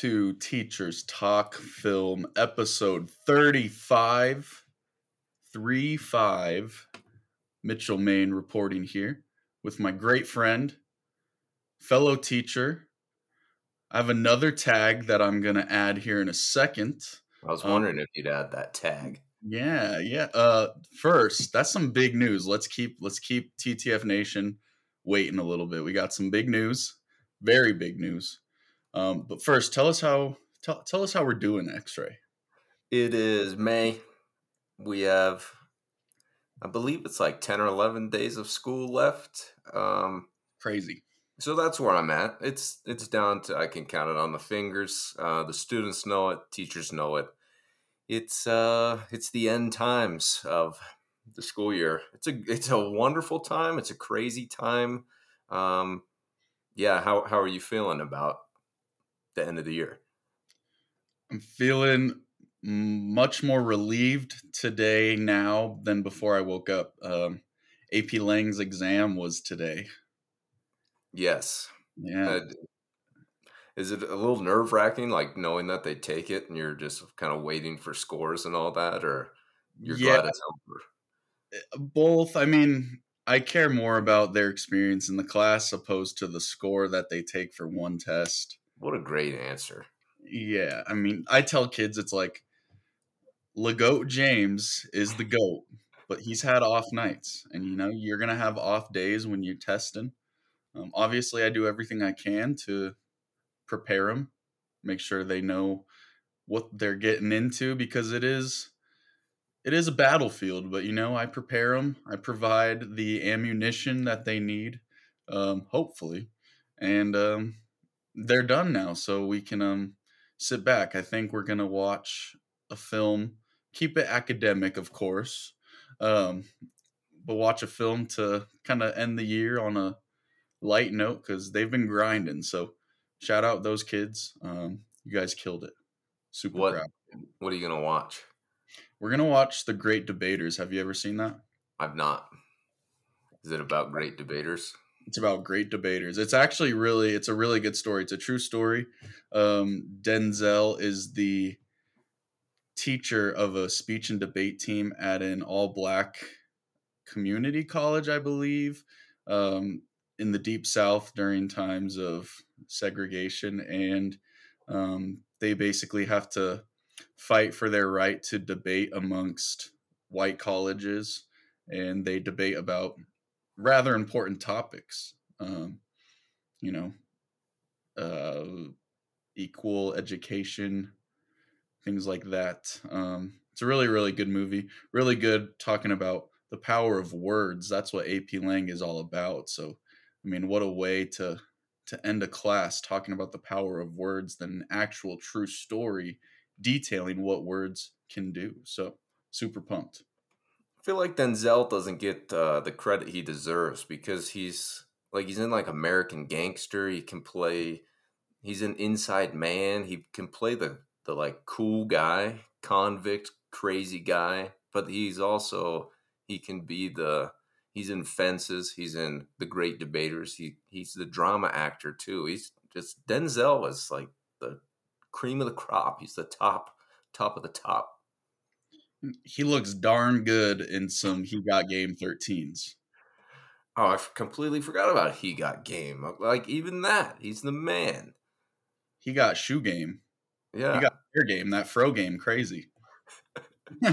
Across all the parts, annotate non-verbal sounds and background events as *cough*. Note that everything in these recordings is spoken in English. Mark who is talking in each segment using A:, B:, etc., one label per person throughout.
A: to Teachers Talk Film, episode 35. 3 5. Mitchell Main reporting here with my great friend, fellow teacher. I have another tag that I'm going to add here in a second.
B: I was wondering um, if you'd add that tag.
A: Yeah, yeah. Uh first, that's some big news. Let's keep let's keep TTF Nation waiting a little bit. We got some big news. Very big news. Um, but first, tell us how tell, tell us how we're doing X-ray.
B: It is May. We have I believe it's like 10 or 11 days of school left. Um,
A: Crazy.
B: So that's where I'm at. It's it's down to I can count it on the fingers. Uh, the students know it, teachers know it. It's uh it's the end times of the school year. It's a it's a wonderful time. It's a crazy time. Um, yeah, how how are you feeling about the end of the year?
A: I'm feeling much more relieved today now than before I woke up. Um, AP Lang's exam was today.
B: Yes.
A: Yeah. Uh,
B: is it a little nerve wracking, like knowing that they take it and you're just kind of waiting for scores and all that, or you're yeah, glad it's over?
A: Eh, both. I mean, I care more about their experience in the class opposed to the score that they take for one test.
B: What a great answer.
A: Yeah. I mean, I tell kids it's like Legoat James is the GOAT, but he's had off nights. And, you know, you're to have off days when you're testing. Um, obviously, I do everything I can to prepare them, make sure they know what they're getting into because it is it is a battlefield but you know i prepare them i provide the ammunition that they need um, hopefully and um, they're done now so we can um, sit back i think we're gonna watch a film keep it academic of course um, but watch a film to kind of end the year on a light note because they've been grinding so shout out those kids. Um, you guys killed it. Super
B: what,
A: proud.
B: What are you gonna watch?
A: We're gonna watch The Great Debaters. Have you ever seen that?
B: I've not. Is it about great debaters?
A: It's about great debaters. It's actually really, it's a really good story. It's a true story. Um, Denzel is the teacher of a speech and debate team at an all black community college, I believe. Um, in the deep south during times of segregation and um, they basically have to fight for their right to debate amongst white colleges and they debate about rather important topics um, you know uh, equal education things like that um, it's a really really good movie really good talking about the power of words that's what ap lang is all about so I mean, what a way to to end a class talking about the power of words than an actual true story detailing what words can do. So, super pumped.
B: I feel like Denzel doesn't get uh, the credit he deserves because he's like he's in like American Gangster. He can play. He's an inside man. He can play the the like cool guy, convict, crazy guy. But he's also he can be the He's in Fences. He's in The Great Debaters. He he's the drama actor too. He's just Denzel is like the cream of the crop. He's the top top of the top.
A: Mm, he looks darn good in some He Got Game 13s.
B: Oh, I completely forgot about He Got Game. Uh, like even that, he's the man.
A: He got shoe game.
B: Yeah,
A: he got air game. That fro game, crazy. *laughs*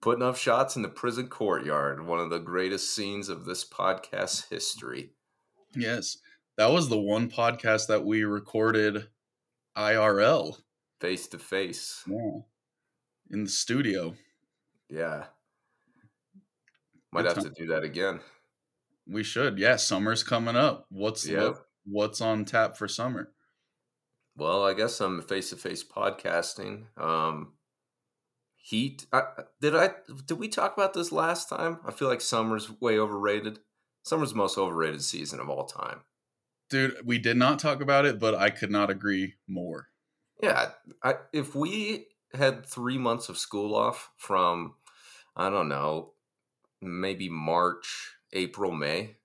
B: putting up shots in the prison courtyard, one of the greatest scenes of this podcast history.
A: Yes. That was the one podcast that we recorded IRL.
B: Face to face.
A: Yeah. In the studio.
B: Yeah. Might have to do that again.
A: We should. Yeah, summer's coming up. What's yep. what, what's on tap for summer?
B: Well, I guess I'm face to face podcasting. Um, Heat. I, did I did we talk about this last time? I feel like summer's way overrated. Summer's the most overrated season of all time.
A: Dude, we did not talk about it, but I could not agree more.
B: Yeah, I, if we had three months of school off from, I don't know, maybe March, April, May,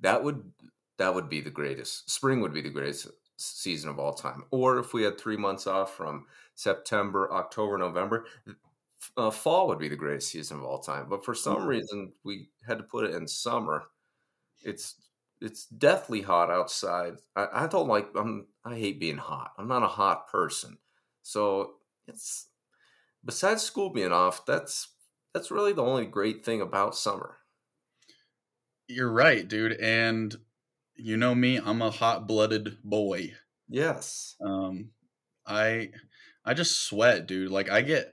B: that would that would be the greatest. Spring would be the greatest season of all time. Or if we had three months off from September, October, November, uh, fall would be the greatest season of all time. But for some reason, we had to put it in summer. It's it's deathly hot outside. I, I don't like. I'm. I hate being hot. I'm not a hot person. So it's besides school being off. That's that's really the only great thing about summer.
A: You're right, dude. And you know me, I'm a hot blooded boy.
B: Yes.
A: Um, I I just sweat, dude. Like I get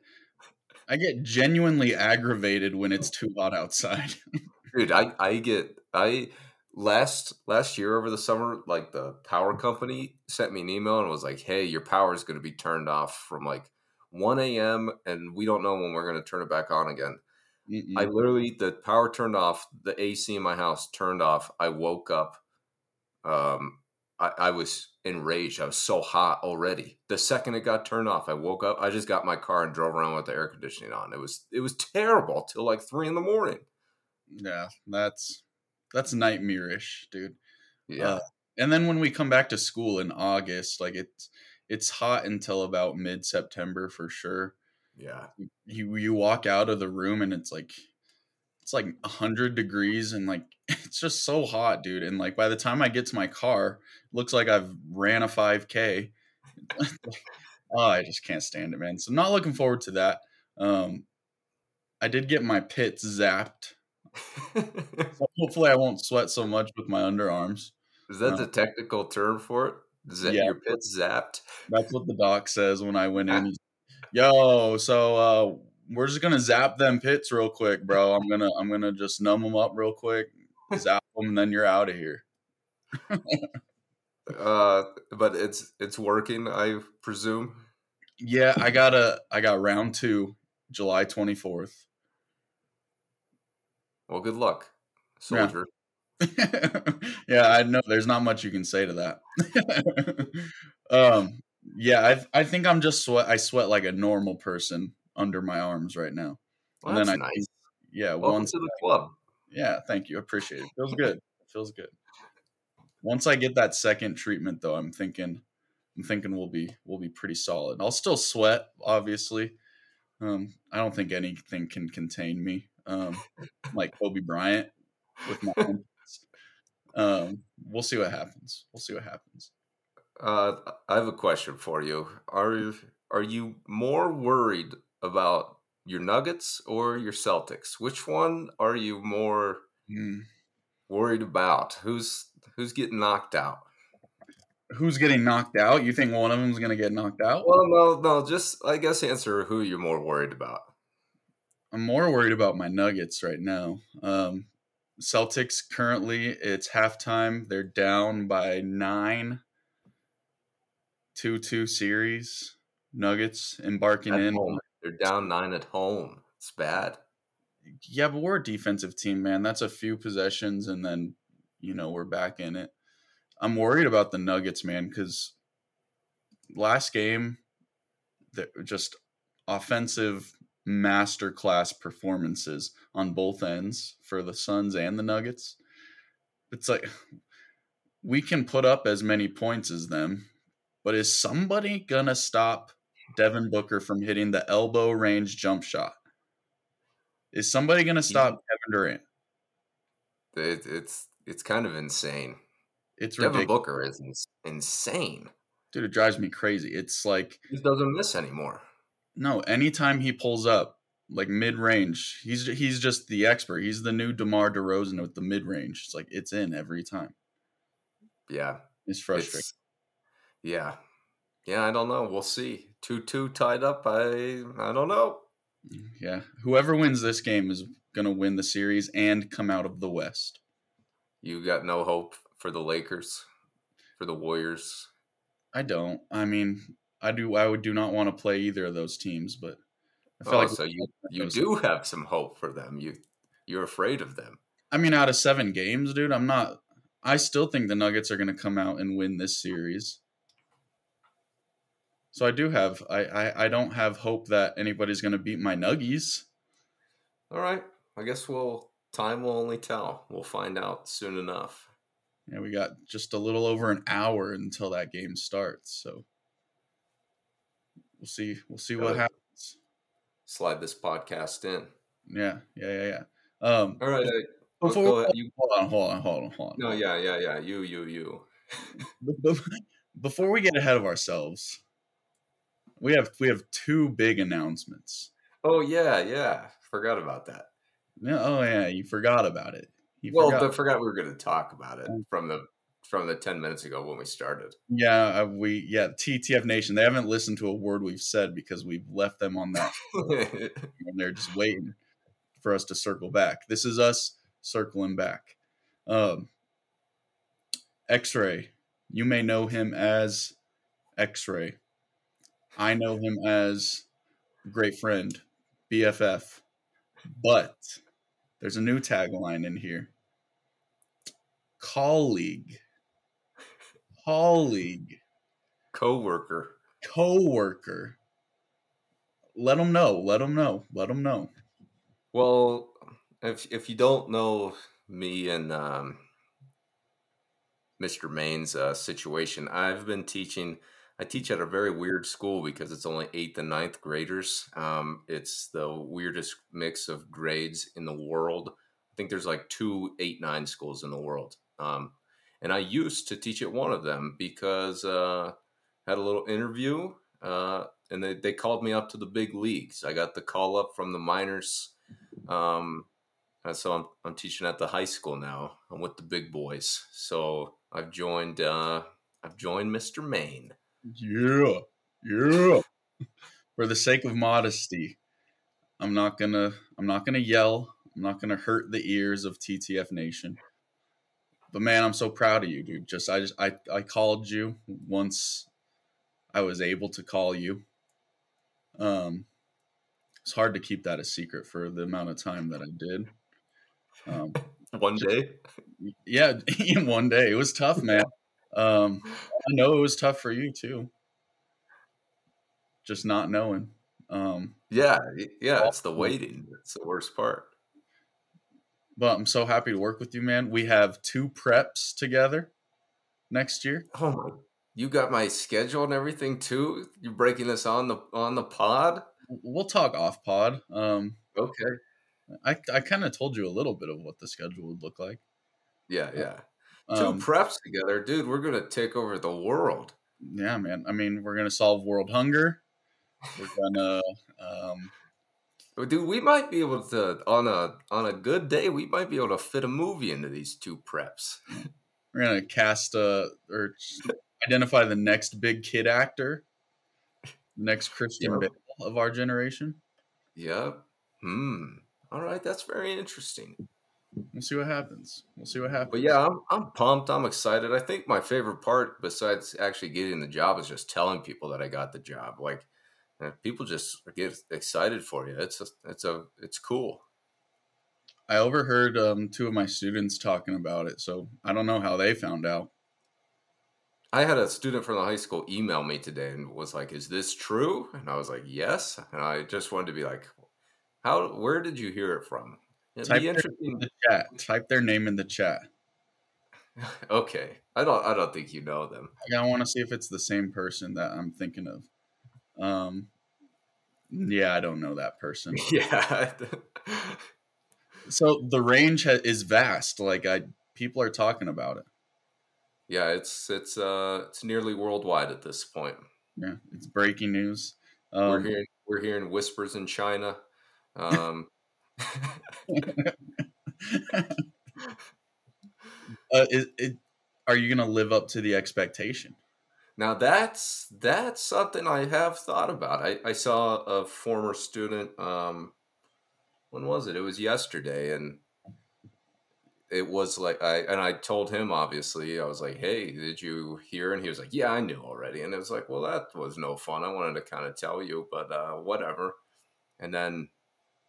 A: I get genuinely aggravated when it's too hot outside. *laughs*
B: dude, I I get I last last year over the summer, like the power company sent me an email and was like, "Hey, your power is going to be turned off from like 1 a.m. and we don't know when we're going to turn it back on again." Mm-mm. I literally the power turned off, the AC in my house turned off. I woke up. Um, I, I was enraged. I was so hot already. The second it got turned off, I woke up. I just got my car and drove around with the air conditioning on. It was it was terrible till like three in the morning.
A: Yeah, that's that's nightmarish, dude.
B: Yeah. Uh,
A: and then when we come back to school in August, like it's it's hot until about mid September for sure.
B: Yeah.
A: You you walk out of the room and it's like it's like 100 degrees and like *laughs* it's just so hot, dude. And like by the time I get to my car, looks like I've ran a 5k. *laughs* oh, I just can't stand it, man. So not looking forward to that. Um I did get my pits zapped. *laughs* so hopefully I won't sweat so much with my underarms.
B: Is that uh, the technical term for it? That yeah, your pits zapped?
A: That's what the doc says when I went in. *laughs* Yo, so uh, we're just gonna zap them pits real quick, bro. I'm gonna I'm gonna just numb them up real quick, *laughs* zap them, and then you're out of here. *laughs*
B: uh, but it's it's working, I presume.
A: Yeah, I got a I got round two, July twenty fourth.
B: Well, good luck, soldier. *laughs*
A: Yeah. I know. There's not much you can say to that. *laughs* um, yeah, I I think I'm just sweat. I sweat like a normal person under my arms right now.
B: Well, and then I, nice.
A: yeah,
B: welcome once, to the club.
A: Yeah, thank you. Appreciate it. Feels good. feels good. Once I get that second treatment, though, I'm thinking, I'm thinking we'll be we'll be pretty solid. I'll still sweat, obviously. Um, I don't think anything can contain me, um, like Kobe Bryant with my. *laughs* um, we'll see what happens. We'll see what happens.
B: Uh, I have a question for you. Are are you more worried about your Nuggets or your Celtics? Which one are you more mm. worried about? Who's who's getting knocked out?
A: Who's getting knocked out? You think one of them's going to get knocked out?
B: Well, no, no. Just I guess answer who you're more worried about.
A: I'm more worried about my Nuggets right now. Um, Celtics currently it's halftime. They're down by nine. Two two series. Nuggets embarking
B: at
A: in.
B: Home. They're down nine at home. It's bad.
A: Yeah, but we're a defensive team, man. That's a few possessions, and then you know we're back in it. I'm worried about the Nuggets, man, because last game, just offensive masterclass performances on both ends for the Suns and the Nuggets. It's like we can put up as many points as them, but is somebody gonna stop Devin Booker from hitting the elbow range jump shot? Is somebody gonna stop. Kevin Durant?
B: It, it's it's kind of insane.
A: It's
B: Devin ridiculous. Booker is insane,
A: dude. It drives me crazy. It's like
B: he doesn't miss anymore.
A: No, anytime he pulls up, like mid range, he's he's just the expert. He's the new DeMar DeRozan with the mid range. It's like it's in every time.
B: Yeah,
A: it's frustrating. It's,
B: yeah, yeah. I don't know. We'll see. Two two tied up. I I don't know.
A: Yeah, whoever wins this game is gonna win the series and come out of the West.
B: You got no hope for the Lakers, for the Warriors.
A: I don't. I mean, I do. I would do not want to play either of those teams, but
B: I feel oh, like so you *laughs* you do have some hope for them. You you're afraid of them.
A: I mean, out of seven games, dude, I'm not. I still think the Nuggets are going to come out and win this series. So I do have. I I, I don't have hope that anybody's going to beat my Nuggies.
B: All right. I guess we'll. Time will only tell. We'll find out soon enough.
A: Yeah, we got just a little over an hour until that game starts. So we'll see. We'll see what happens.
B: Slide this podcast in.
A: Yeah, yeah, yeah, yeah. Um,
B: All right. I,
A: before
B: go ahead. You,
A: hold on, hold on, hold on, hold on.
B: no, yeah, yeah, yeah. You, you, you.
A: Be- be- Before we get ahead of ourselves, we have we have two big announcements.
B: Oh yeah, yeah. Forgot about that.
A: Yeah, oh yeah, you forgot about it. You
B: well,
A: forgot.
B: but forgot we were going to talk about it from the from the ten minutes ago when we started.
A: yeah, uh, we yeah TTF Nation. They haven't listened to a word we've said because we've left them on that, *laughs* and they're just waiting for us to circle back. This is us circling back. Um, X-Ray. You may know him as X-Ray. I know him as great friend, BFF. But there's a new tagline in here. Colleague. Colleague.
B: Co-worker.
A: Co-worker. Let them know. Let them know. Let them know.
B: Well, if if you don't know me and um, Mr. Main's uh, situation, I've been teaching. I teach at a very weird school because it's only eighth and ninth graders. Um, it's the weirdest mix of grades in the world. I think there's like two eight nine schools in the world. Um, and I used to teach at one of them because uh, had a little interview, uh, and they, they called me up to the big leagues. I got the call up from the minors. Um, so I'm I'm teaching at the high school now. I'm with the big boys. So I've joined uh, I've joined Mr. Main.
A: Yeah. Yeah. For the sake of modesty, I'm not gonna I'm not gonna yell. I'm not gonna hurt the ears of TTF Nation. But man, I'm so proud of you, dude. Just I just I, I called you once I was able to call you. Um it's hard to keep that a secret for the amount of time that I did. Um *laughs*
B: One day, *laughs*
A: yeah, *laughs* in one day. It was tough, man. Um, I know it was tough for you too. Just not knowing. Um,
B: yeah, yeah, it's the waiting. It's the worst part.
A: But I'm so happy to work with you, man. We have two preps together next year.
B: Oh my! You got my schedule and everything too. You're breaking this on the on the pod.
A: We'll talk off pod. Um,
B: Okay.
A: I I kind of told you a little bit of what the schedule would look like.
B: Yeah, yeah.
A: Um,
B: Two preps together, dude. We're gonna take over the world.
A: yeah, man. I mean, we're gonna solve world hunger. We're gonna um,
B: Dude, we might be able to on a on a good day. We might be able to fit a movie into these two preps.
A: we're gonna cast uh or *laughs* identify the next big kid actor, next Christian
B: Yep.
A: Bale of our generation.
B: Yep. Hmm. All right, that's very interesting.
A: We'll see what happens. We'll see what happens.
B: But yeah, I'm I'm pumped. I'm excited. I think my favorite part, besides actually getting the job, is just telling people that I got the job. Like, people just get excited for you. It's a, it's a it's cool.
A: I overheard um, two of my students talking about it, so I don't know how they found out.
B: I had a student from the high school email me today and was like, "Is this true?" And I was like, "Yes." And I just wanted to be like, "How? Where did you hear it from?" It'd
A: Type
B: be interesting.
A: the chat. Type their name in the chat. *laughs*
B: Okay, I don't I don't think you know them.
A: I want to see if it's the same person that I'm thinking of. Um, yeah, I don't know that person. *laughs*
B: Yeah. *laughs*
A: So the range ha- is vast. Like I, people are talking about it.
B: yeah, it's it's uh it's nearly worldwide at this point.
A: Yeah, it's breaking news.
B: we're
A: Um,
B: hearing we're hearing whispers in China. Um, *laughs*
A: uh, it, it, are you going to live up to the expectation?
B: Now that's that's something I have thought about. I, I saw a former student. Um, when was it? It was yesterday, and it was like I and I told him obviously I was like, "Hey, did you hear?" And he was like, "Yeah, I knew already." And it was like, "Well, that was no fun. I wanted to kind of tell you, but uh, whatever." And then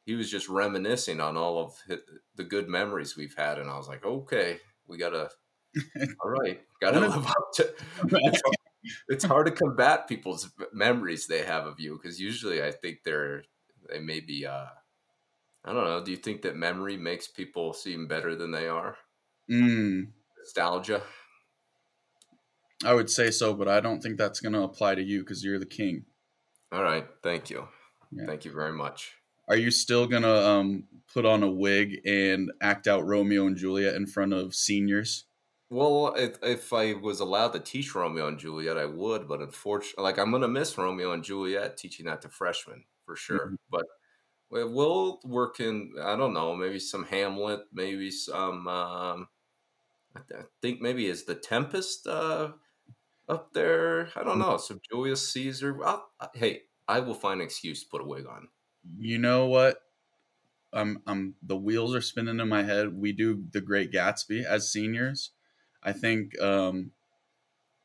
B: he was just reminiscing on all of hi- the good memories we've had, and I was like, "Okay, we gotta." *laughs* All right, gotta live up to. *laughs* *laughs* It's hard, to combat people's memories they have of you because usually I think they're they may be. Uh, I don't know. Do you think that memory makes people seem better than they are?
A: Mm,
B: nostalgia.
A: I would say so, but I don't think that's going to apply to you because you're the king.
B: All right, thank you,
A: Yeah.
B: thank you very much.
A: Are you still going to um, put on a wig and act out Romeo and Juliet in front of seniors?
B: Well, if, if I was allowed to teach Romeo and Juliet, I would. But unfortunately, like I'm gonna miss Romeo and Juliet teaching that to freshmen for sure.
A: Mhm.
B: But we- we'll work in. I don't know, maybe some Hamlet, maybe some. Um, I th- I think maybe is the Tempest uh, up there. I don't know. Some Julius Caesar. I'll, I- hey, I will find an excuse to put a wig on.
A: You know what? I'm, I'm, the wheels are spinning in my head. We do The Great Gatsby as seniors. I think um,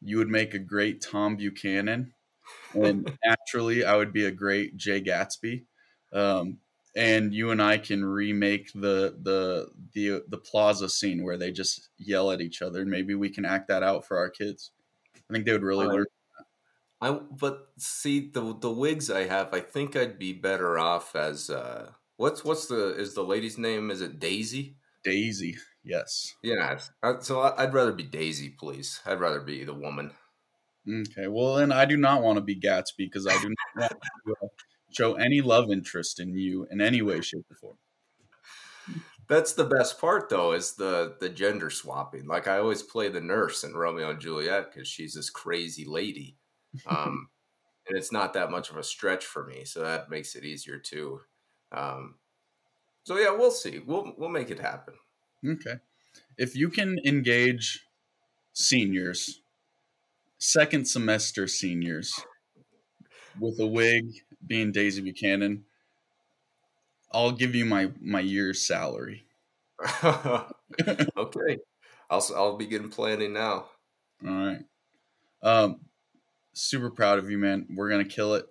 A: you would make a great Tom Buchanan, and *laughs* naturally, I would be a great Jay Gatsby. Um, and you and I can remake the the the the plaza scene where they just yell at each other. And maybe we can act that out for our kids. I think they would really
B: All right.
A: learn.
B: I but see the the wigs I have. I think I'd be better off as uh, what's what's the is the lady's name? Is it Daisy?
A: Daisy, yes.
B: Yeah, so I'd rather be Daisy, please. I'd rather be the woman.
A: Okay, well, then I do not want to be Gatsby because I do not want to show any love interest in you in any way, shape, or form.
B: That's the best part, though, is the the gender swapping. Like I always play the nurse in Romeo and Juliet because she's this crazy lady, um, *laughs* and it's not that much of a stretch for me, so that makes it easier too. Um, so yeah, we'll see. We'll we'll make it happen.
A: Okay. If you can engage seniors, second semester seniors, with a wig being Daisy Buchanan, I'll give you my my year's salary. *laughs*
B: okay, I'll I'll begin planning now.
A: All right. Um, super proud of you, man. We're gonna kill it.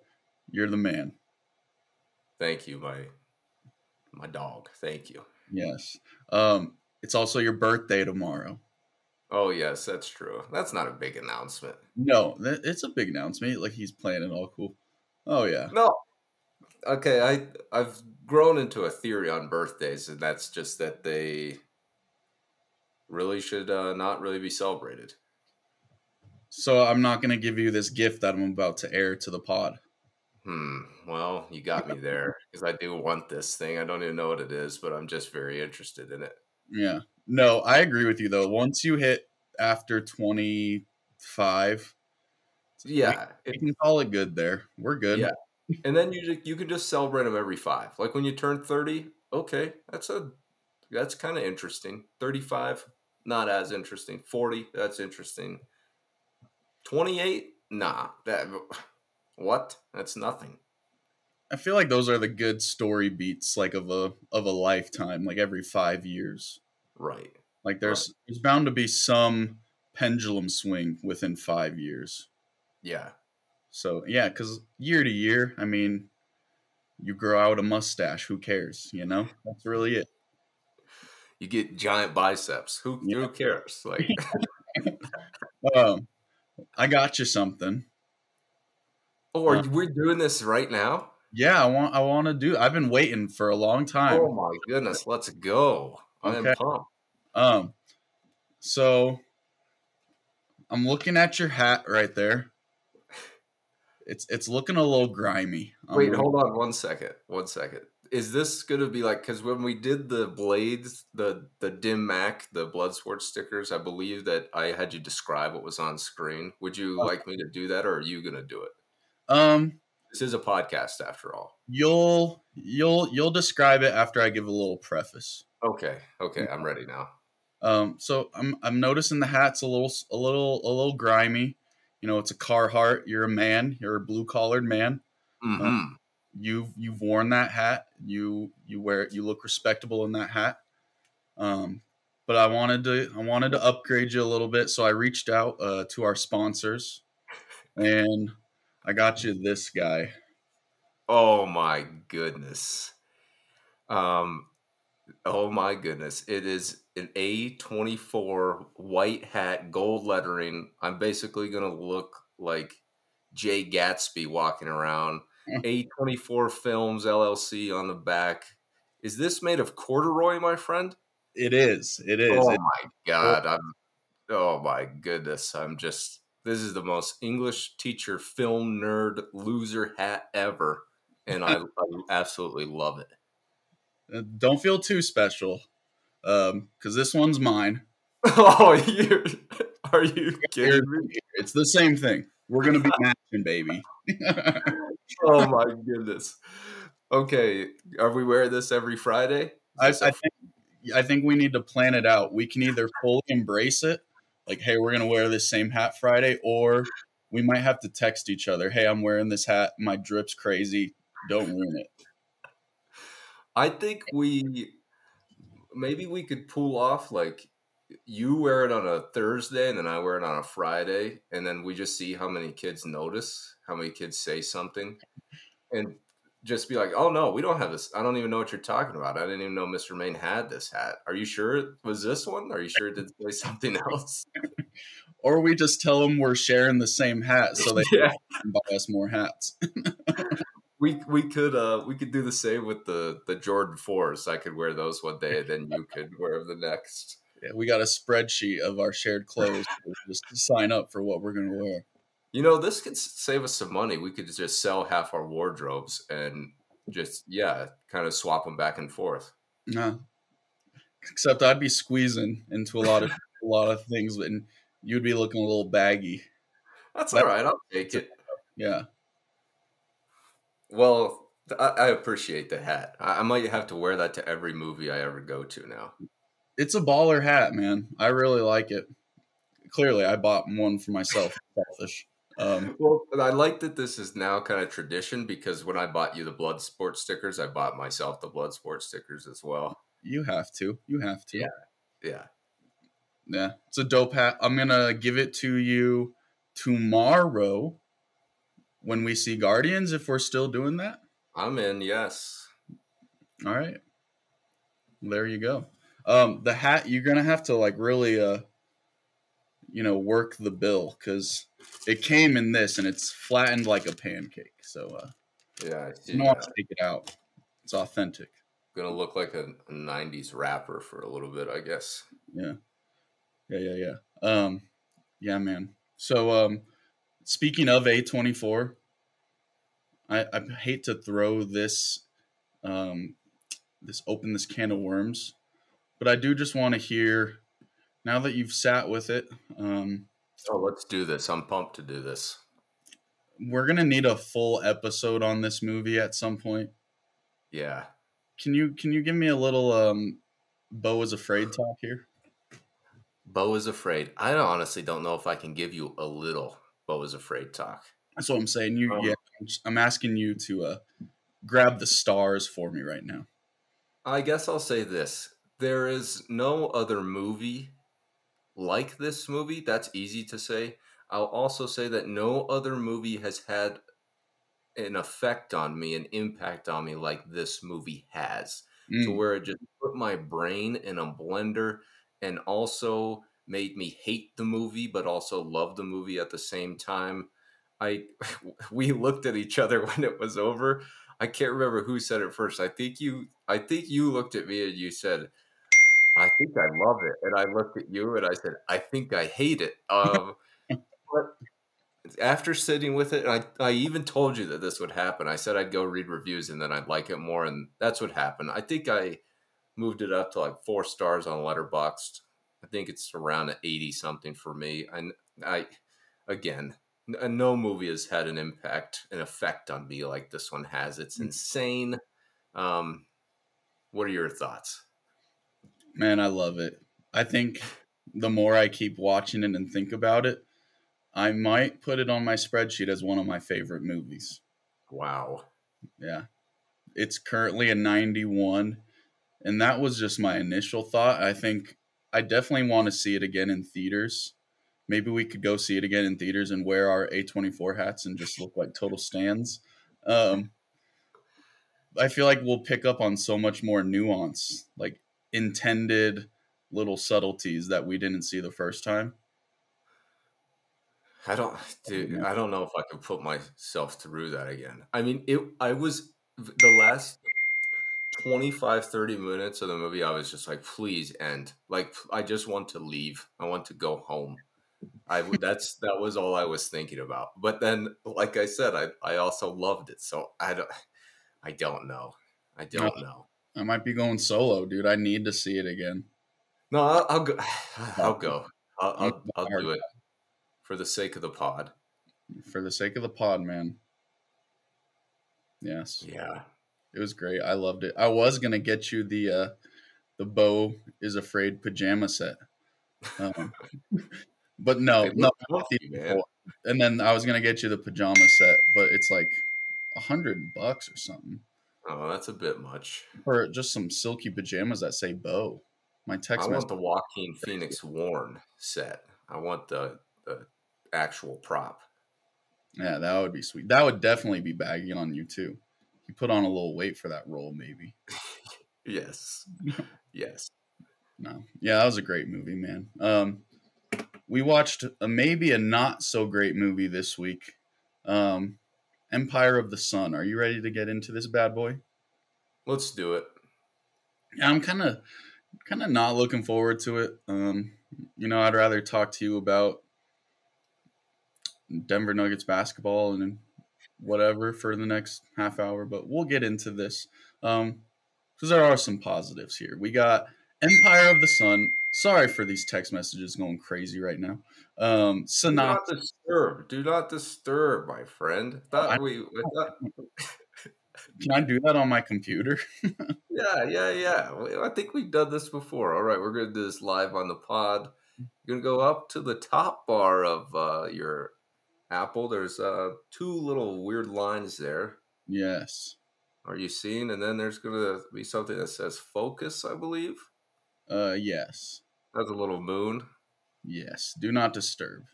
A: You're the man.
B: Thank you, my my dog. Thank you.
A: Yes. Um, it's also your birthday tomorrow.
B: Oh yes, that's true. That's not a big announcement.
A: No, it's a big announcement. Like he's playing it all cool. Oh yeah.
B: No. Okay, I I've grown into a theory on birthdays, and that's just that they really should uh, not really be celebrated.
A: So I'm not gonna give you this gift that I'm about to air to the pod.
B: Hmm. Well, you got me there because I do want this thing. I don't even know what it is, but I'm just very interested in it.
A: Yeah. No, I agree with you though. Once you hit after 25,
B: Yeah,
A: we
B: it-
A: can call it good there. We're good.
B: Yeah. and then you you can just celebrate them every five. Like when you turn thirty, okay, that's a that's kind of interesting. Thirty five, not as interesting. Forty, that's interesting. Twenty eight, nah, that *sighs* what? That's nothing.
A: I feel like those are the good story beats like of a of a lifetime, like every 5 years.
B: Right.
A: Like there's there's bound to be some pendulum swing within 5 years.
B: Yeah.
A: So, yeah, cuz year to year, I mean, you grow out a mustache, who cares, you know? That's really it.
B: You get giant biceps. Who
A: Yeah.
B: who cares? Like *laughs*
A: Um I got you something.
B: Oh, are
A: Uh,
B: we're doing this right now?
A: Yeah, I want I want to do. I've been waiting for a long time.
B: Oh my goodness, let's go. I am
A: Okay.
B: pumped.
A: Um, so I'm looking at your hat right there. It's it's looking a little grimy. I'm
B: Wait, hold on one second. One second. Is this going to be like because when we did the blades, the the dim mak, the blood bloodsport stickers, I believe that I had you describe what was on screen. Would you
A: Okay.
B: like me to do that, or are you going to do it?
A: Um,
B: This is a podcast after all.
A: you'll you'll you'll describe it after I give a little preface.
B: Okay, okay, I'm ready now.
A: Um, so I'm I'm noticing the hat's a little a little a little grimy. You know, it's a Carhartt. You're a man. You're a blue collared man.
B: hmm
A: you've you've worn that hat you you wear it you look respectable in that hat um but i wanted to i wanted to upgrade you a little bit so i reached out uh, to our sponsors *laughs* and i got you this guy
B: Oh my goodness. Um oh my goodness. It is an A24 white hat gold lettering. I'm basically going to look like Jay Gatsby walking around. *laughs* A24 Films LLC on the back. Is this made of corduroy, my friend?
A: it is it is
B: Oh my god. I'm Oh my goodness. I'm just this is the most English teacher film nerd loser hat ever. And I, *laughs* I absolutely love it.
A: Uh, don't feel too special. Um, because this one's mine. *laughs*
B: oh, you are you kidding me?
A: It's the same thing. We're gonna be *laughs* matching, baby.
B: oh my goodness. Okay, are we wearing this every Friday?
A: I, I think I think we need to plan it out. We can either fully embrace it, like, hey, we're gonna wear this same hat Friday, or we might have to text each other, hey, I'm wearing this hat, my drip's crazy, don't ruin it.
B: I think we maybe we could pull off like you wear it on a Thursday and then I wear it on a Friday, and then we just see how many kids notice, how many kids say something, and just be like, "Oh no, we don't have this. I don't even know what you're talking about. I didn't even know Mr. Main had this hat. Are you sure it was this one? Are you sure it did say *laughs* something else?"
A: or we just tell them we're sharing the same hat so they *laughs* yeah. can buy us more hats. *laughs*
B: we we could uh we could do the same with the the Jordan fours. I could wear those one day, and then you could wear the next.
A: Yeah, we got a spreadsheet of our shared clothes just to sign up for what we're going to wear.
B: You know, this could save us some money. We could just sell half our wardrobes and just yeah, kind of swap them back and forth.
A: No, except I'd be squeezing into a lot of *laughs* a lot of things, and you'd be looking a little baggy.
B: That's all right. I'll take it.
A: Yeah.
B: Well, I, I appreciate the hat. I, I might have to wear that to every movie I ever go to now.
A: It's a baller hat, man. I really like it. Clearly, I bought one for myself. Selfish.
B: Um, well, I like that this is now kind of tradition because when I bought you the blood sport stickers, I bought myself the blood sport stickers as well.
A: You have to. You have to.
B: Yeah. Yeah.
A: Yeah. It's a dope hat. I'm gonna give it to you tomorrow when we see Guardians if we're still doing that.
B: I'm in, yes.
A: All right. There you go. Um, the hat you're gonna have to like really uh you know work the bill because it came in this and it's flattened like a pancake. So uh,
B: yeah,
A: you don't take it out. It's authentic.
B: Gonna look like a, a, '90s rapper for a little bit, I guess.
A: Yeah, yeah, yeah, yeah. Um, yeah, man. So um, speaking of A24, I, I hate to throw this um, this open this can of worms, but I do just want to hear now that you've sat with it. Um,
B: Oh, let's do this. I'm pumped to do this.
A: We're going to need a full episode on this movie at some point.
B: Yeah.
A: Can you can you give me a little um Beau is afraid talk here?
B: Beau is afraid. I honestly don't know if I can give you a little Beau is afraid talk.
A: That's what I'm saying. You um, yeah, I'm asking you to uh grab the stars for me right now.
B: I guess I'll say this. There is no other movie like this movie. That's easy to say. I'll also say that no other movie has had an effect on me, an impact on me like this movie has, mm. to where it just put my brain in a blender and also made me hate the movie, but also love the movie at the same time. I *laughs* we looked at each other *laughs* when it was over. I can't remember who said it first. I think you I think you looked at me and you said, I think I love it. And I looked at you and I said, I think I hate it. Um, but after sitting with it, I, I even told you that this would happen. I said I'd go read reviews and then I'd like it more. And that's what happened. I think I moved it up to like four stars on Letterboxd. I think it's around 80 something for me. And I, again, no movie has had an impact, an effect on me like this one has. It's mm. insane. Um, what are your thoughts?
A: Man, I love it. I think the more I keep watching it and think about it, I might put it on my spreadsheet as one of my favorite movies.
B: Wow.
A: Yeah. It's currently a 91. And that was just my initial thought. I think I definitely want to see it again in theaters. Maybe we could go see it again in theaters and wear our A24 hats and just look like total stands. Um, I feel like we'll pick up on so much more nuance. Like intended little subtleties that we didn't see the first time.
B: I don't, dude. I don't know if I could put myself through that again. I mean, it. I was the last 25, 30 minutes of the movie, I was just like, please end. Like, I just want to leave. I want to go home. I would, that's, *laughs* that was all I was thinking about. But then, like I said, I, I also loved it. So I don't, I don't know. I don't know.
A: I might be going solo, dude. I need to see it again.
B: No, I'll, I'll go. *sighs* I'll go. I'll, I'll, I'll do it for the sake of the pod.
A: For the sake of the pod, man. Yes.
B: Yeah.
A: It was great. I loved it. I was gonna get you the uh the Beau is afraid pajama set. Um, *laughs* but no, no.
B: man.
A: And then I was gonna get you the pajama set, but it's like a hundred bucks or something
B: Oh, that's a bit much.
A: Or just some silky pajamas that say Beau. My text
B: I want the Joaquin *laughs* Phoenix worn set. I want the the actual prop.
A: Yeah, that would be sweet. That would definitely be baggy on you too. You put on a little weight for that role, maybe. *laughs*
B: Yes. *laughs* yes.
A: No, yeah, that was a great movie, man. Um, we watched a, maybe a not so great movie this week, um, Empire of the Sun. Are you ready to get into this bad boy?
B: Let's do it.
A: Yeah, I'm kind of, kind of not looking forward to it. Um, you know, I'd rather talk to you about Denver Nuggets basketball and whatever for the next half hour, but we'll get into this um, because there are some positives here. We got Empire of the Sun. Sorry for these text messages going crazy right now. Um,
B: Do not disturb. Do not disturb, my friend. Thought we, thought- *laughs*
A: Can I do that on my computer? *laughs*
B: yeah, yeah, yeah. I think we've done this before. All right, we're gonna do this live on the pod. You're gonna go up to the top bar of uh, your Apple. There's uh, two little weird lines there.
A: yes.
B: Are you seeing? And then there's gonna be something that says focus, I believe.
A: Uh, yes.
B: That's a little moon.
A: Yes. Do not disturb.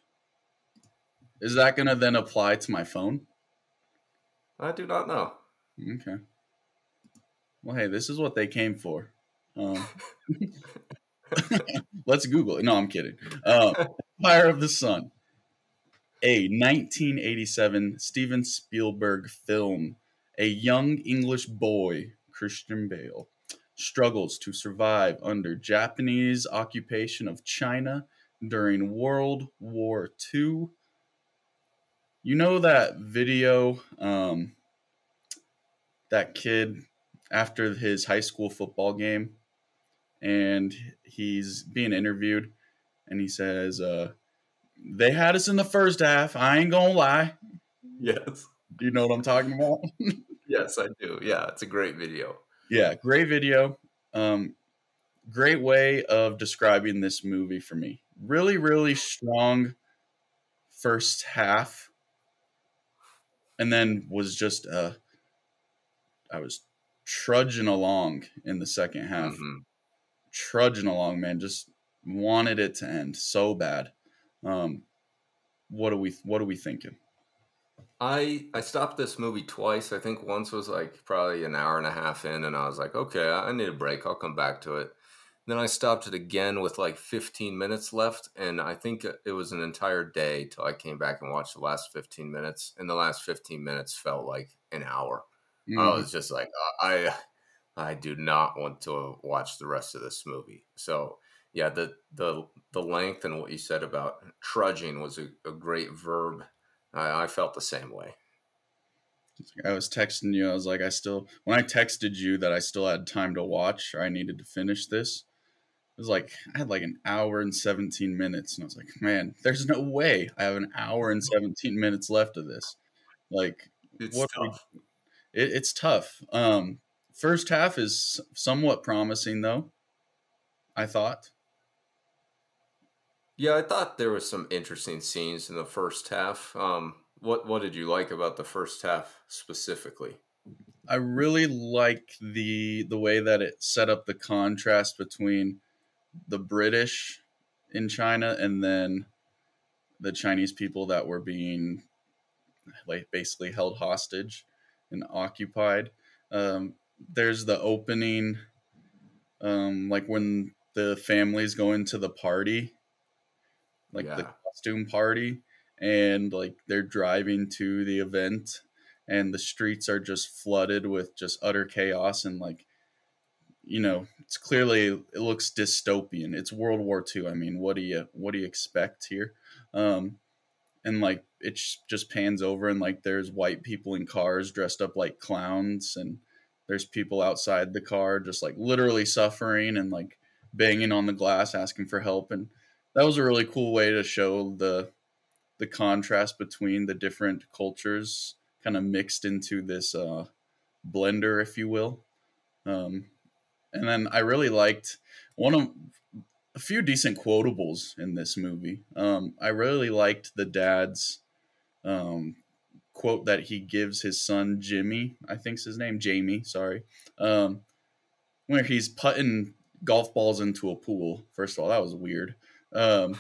A: Is that going to then apply to my phone?
B: I do not know.
A: Okay. Well, hey, this is what they came for. Um, *laughs* *laughs* let's Google it. No, I'm kidding. Um, Empire of the Sun, a 1987 Steven Spielberg film. A young English boy, Christian Bale, struggles to survive under Japanese occupation of China during World War II. You know that video, um, that kid after his high school football game, and he's being interviewed, and he says, uh, "They had us in the first half. I ain't gonna lie.
B: Yes.
A: Do you know what I'm talking about?" *laughs*
B: Yes, I do. Yeah, it's a great video.
A: Yeah, great video. Um, great way of describing this movie for me. Really, really strong first half, and then was just uh, I was trudging along in the second half.
B: Mhm.
A: trudging along, man. Just wanted it to end so bad. Um, what are we? What are we thinking?
B: I I stopped this movie twice. I think once was like probably an hour and a half in, and I was like, okay, I I need a break. I'll come back to it. Then I stopped it again with like 15 minutes left, and I think it was an entire day till I came back and watched the last 15 minutes. And the last 15 minutes felt like an hour. I
A: Mm,
B: was just like, I I do not want to watch the rest of this movie. So yeah, the the the length and what you said about trudging was a, a great verb. I, I felt the same way.
A: I was texting you. I was like, I still when I texted you that I still had time to watch or I needed to finish this. It was like I had like an hour and 17 minutes, and I was like, man, there's no way I have an hour and 17 minutes left of this. Like,
B: It's
A: What we-
B: tough.
A: it, it's tough. Um, first half is somewhat promising, though. I thought.
B: Yeah, I thought there was some interesting scenes in the first half. Um, what what did you like about the first half specifically?
A: I really like the the way that it set up the contrast between the British in China and then the Chinese people that were being like basically held hostage and occupied. Um, there's the opening, um, like when the families go into the party, like the costume party, and like they're driving to the event and the streets are just flooded with just utter chaos and like you know, it's clearly it looks dystopian. It's World War II. I mean, what do you what do you expect here? Um, and like it just pans over and like there's white people in cars dressed up like clowns and there's people outside the car just like literally suffering and like banging on the glass asking for help and that was a really cool way to show the the contrast between the different cultures kind of mixed into this uh, blender if you will um, and then i really liked one of a few decent quotables in this movie um, i really liked the dad's um, quote that he gives his son Jimmy, I think's his name, Jamie, sorry, um, where he's putting golf balls into a pool. First of all, that was weird. Um,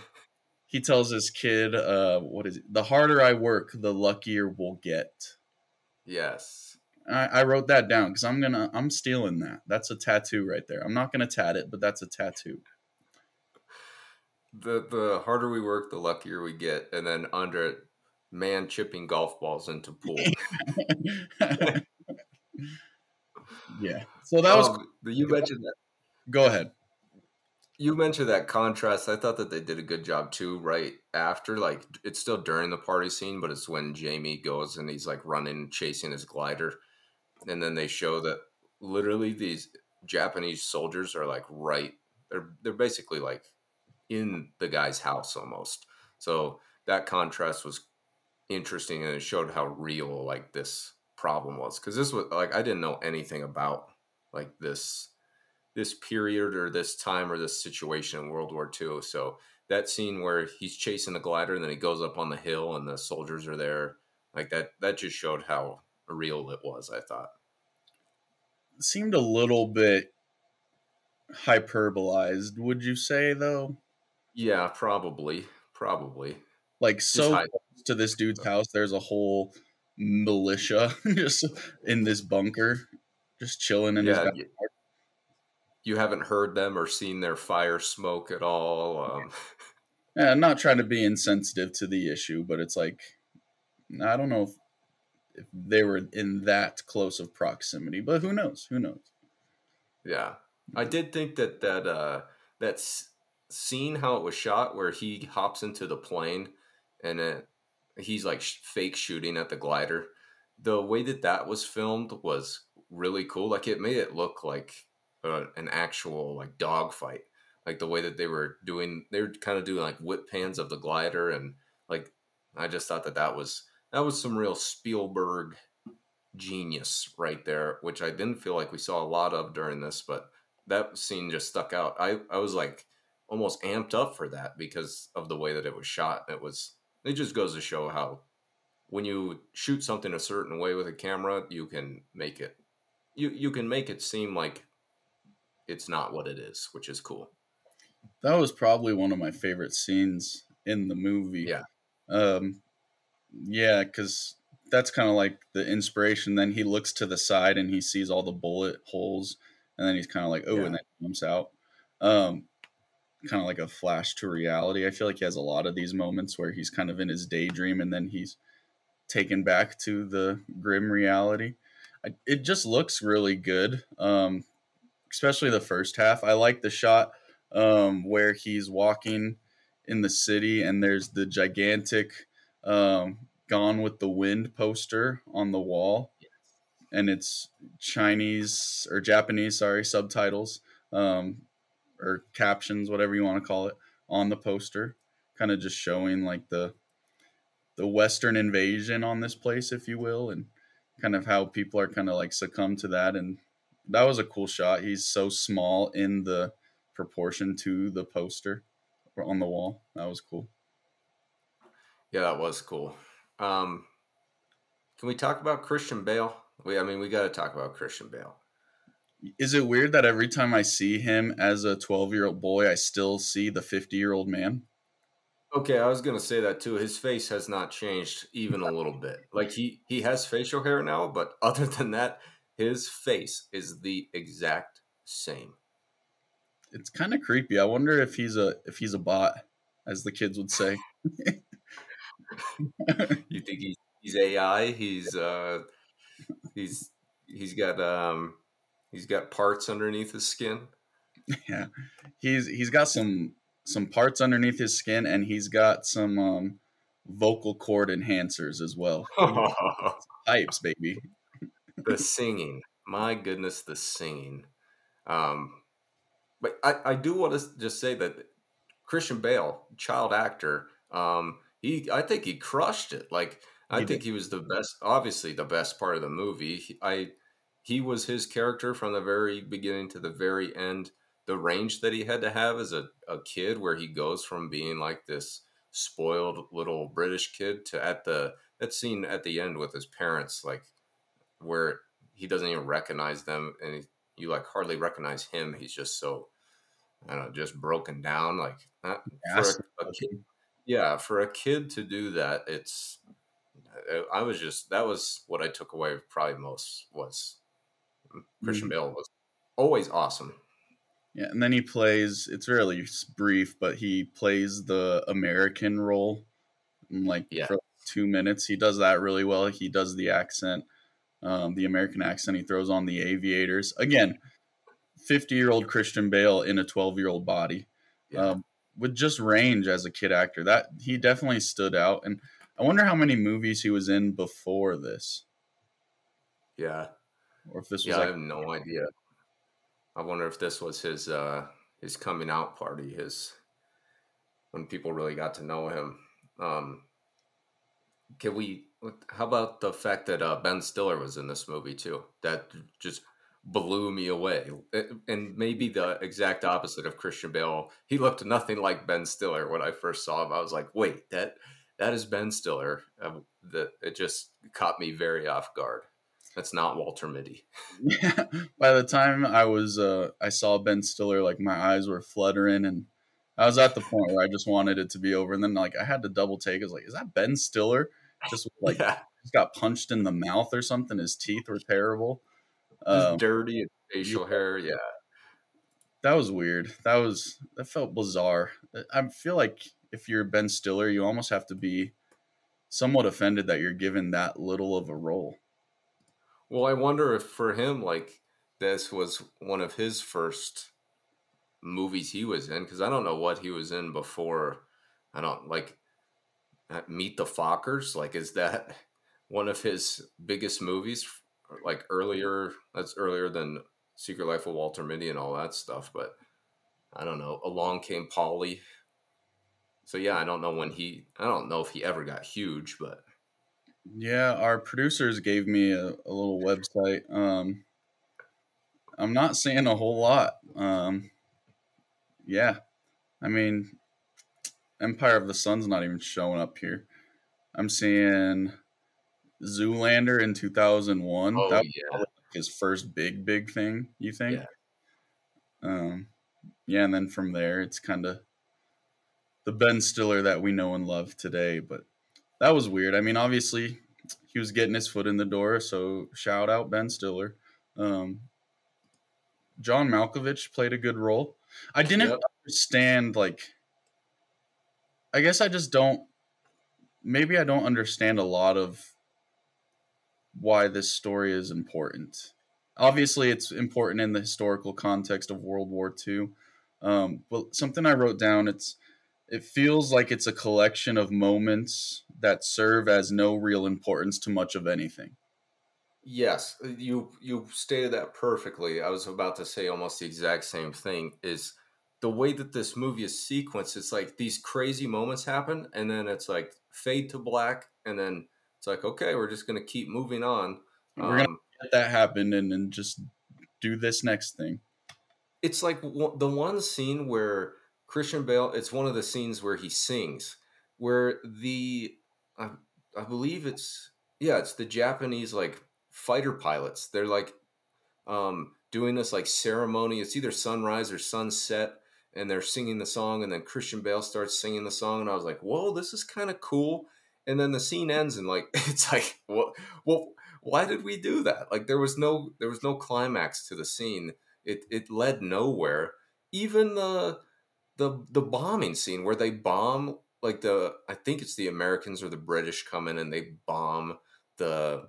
A: he tells his kid, uh, "What is it? The harder I work, the luckier we'll get."
B: Yes,
A: I, I wrote that down because I'm gonna, I'm stealing that. That's a tattoo right there. I'm not gonna tat it, but that's a tattoo.
B: The the harder we work, the luckier we get, and then under it, man chipping golf balls into pool. *laughs* *laughs*
A: yeah. So that was.
B: Um, you mentioned that.
A: Go ahead.
B: You mentioned that contrast. I thought that they did a good job too. Right after, like, it's still during the party scene, but it's when Jamie goes and he's like running, chasing his glider, and then they show that literally these Japanese soldiers are like right. They're they're basically like in the guy's house almost. So that contrast was interesting and it showed how real like this problem was because this was like I didn't know anything about like this this period or this time or this situation in World War II. So that scene where he's chasing the glider and then he goes up on the hill and the soldiers are there, like that that just showed how real it was, I thought.
A: It seemed a little bit hyperbolized, would you say though?
B: Yeah, probably. Probably.
A: Like so to this dude's house, there's a whole militia *laughs* just in this bunker, just chilling in yeah, his
B: You haven't heard them or seen their fire smoke at all. Um. *laughs*
A: Yeah, I'm not trying to be insensitive to the issue, but it's like I don't know if, if they were in that close of proximity, but who knows? Who knows?
B: Yeah, I did think that that uh, that scene how it was shot, where he hops into the plane and it he's like sh- fake shooting at the glider. The way that that was filmed was really cool. Like it made it look like an actual like dog fight. Like the way that they were doing, they were kind of doing like whip pans of the glider, and like I just thought that that was that was some real Spielberg genius right there, which I didn't feel like we saw a lot of during this, but that scene just stuck out. I I was like almost amped up for that because of the way that it was shot. It was it just goes to show how when you shoot something a certain way with a camera, you can make it you you can make it seem like it's not what it is, which is cool.
A: That was probably one of my favorite scenes in the movie.
B: Yeah.
A: Um yeah, cuz that's kind of like the inspiration then he looks to the side and he sees all the bullet holes and then he's kind of like, "Oh," yeah. and then jumps out. Um kind of like a flash to reality. I feel like he has a lot of these moments where he's kind of in his daydream and then he's taken back to the grim reality. I, it just looks really good, um, especially the first half. I like the shot um, where he's walking in the city and there's the gigantic um, Gone with the Wind poster on the wall. And it's Chinese or Japanese, sorry, subtitles. Um, or captions, whatever you want to call it, on the poster, kind of just showing like the the Western invasion on this place, if you will, and kind of how people are kind of like succumb to that. And that was a cool shot. He's so small in the proportion to the poster on the wall. That was cool.
B: Yeah, that was cool. Um, can we talk about Christian Bale? We, I mean, we got to talk about Christian Bale
A: is it weird that every time I see him as a 12 year old boy, I still see the 50 year old man?
B: Okay, I was gonna say that too. His face has not changed even a little bit. Like he he has facial hair now, but *laughs* other than that, his face is the exact same.
A: It's kind of creepy. I wonder if he's a if he's a bot, as the kids would say. *laughs* *laughs*
B: you think he's he's AI? He's uh he's he's got um He's got parts underneath his skin.
A: Yeah, he's he's got some some parts underneath his skin, and he's got some um, vocal cord enhancers as well. *laughs* Pipes, baby.
B: The *laughs* singing, my goodness, the singing. Um, but I, I do want to just say that Christian Bale, child actor, um, he I think he crushed it. Like I he think did. he was the best, obviously the best part of the movie. He, I he was his character from the very beginning to the very end. The range that he had to have as a, a kid, where he goes from being like this spoiled little British kid to at the that scene at the end with his parents, like where he doesn't even recognize them, and he, you like hardly recognize him. He's just so I don't know, just broken down. Like uh, for a, a kid, yeah, for a kid to do that, it's. I was just that was what I took away probably most was Christian mm-hmm. Bale was always awesome.
A: Yeah, and then he plays. It's really brief, but he plays the American role, like yeah. for two minutes. He does that really well. He does the accent, um, the American accent. He throws on the aviators again. Fifty-year-old Christian Bale in a twelve-year-old body, yeah. um, with just range as a kid actor. That he definitely stood out. And I wonder how many movies he was in before this.
B: Yeah,
A: or if this was
B: yeah,
A: like,
B: I have no idea. I wonder if this was his uh his coming out party, his when people really got to know him. Um can we how about the fact that uh, Ben Stiller was in this movie too? That just blew me away. And maybe the exact opposite of Christian Bale. He looked nothing like Ben Stiller when I first saw him. I was like, "Wait, that that is Ben Stiller." Uh, that it just caught me very off guard. That's not Walter Mitty. *laughs*
A: By the time I was, uh, I saw Ben Stiller, like my eyes were fluttering, and I was at the point where I just wanted it to be over. And then, like, I had to double take. I was like, "Is that Ben Stiller?" Just *laughs* like yeah. just got punched in the mouth or something. His teeth were terrible.
B: Um, dirty facial hair. Yeah,
A: that was weird. That was that felt bizarre. I feel like if you're Ben Stiller, you almost have to be somewhat offended that you're given that little of a role.
B: Well, I wonder if for him, like this was one of his first movies he was in, because I don't know what he was in before. I don't like Meet the Fockers. Like, is that *laughs* one of his biggest movies? Like earlier, that's earlier than Secret Life of Walter Mitty and all that stuff. But I don't know. Along Came Polly. So yeah, I don't know when he. I don't know if he ever got huge, but
A: yeah, our producers gave me a, a little website. Um, I'm not seeing a whole lot. Um, yeah, I mean, Empire of the Sun's not even showing up here. I'm seeing Zoolander in 2001. Oh, that yeah. was his first big, big thing, you think? Yeah. Um, yeah, and then from there, it's kind of the Ben Stiller that we know and love today. But that was weird. I mean, obviously, he was getting his foot in the door, so shout out Ben Stiller. Um, John Malkovich played a good role. I didn't yep. understand like I guess I just don't maybe I don't understand a lot of why this story is important. Obviously, it's important in the historical context of World War II. Um, but something I wrote down, it's it feels like it's a collection of moments that serve as no real importance to much of anything.
B: Yes, you you stated that perfectly. I was about to say almost the exact same thing. Is the way that this movie is sequenced? It's like these crazy moments happen, and then it's like fade to black, and then it's like okay, we're just gonna keep moving on.
A: We're gonna um, let that happen, and then just do this next thing.
B: It's like the one scene where Christian Bale, it's one of the scenes where he sings, where the I, I believe it's yeah, it's the Japanese like fighter pilots. They're like um, doing this like ceremony. It's either sunrise or sunset, and they're singing the song, and then Christian Bale starts singing the song, and I was like, whoa, this is kind of cool. And then the scene ends, and like *laughs* it's like, what? Well, why did we do that? Like there was no there was no climax to the scene. It it led nowhere. Even the the the bombing scene where they bomb like the I think it's the Americans or the British come in and they bomb the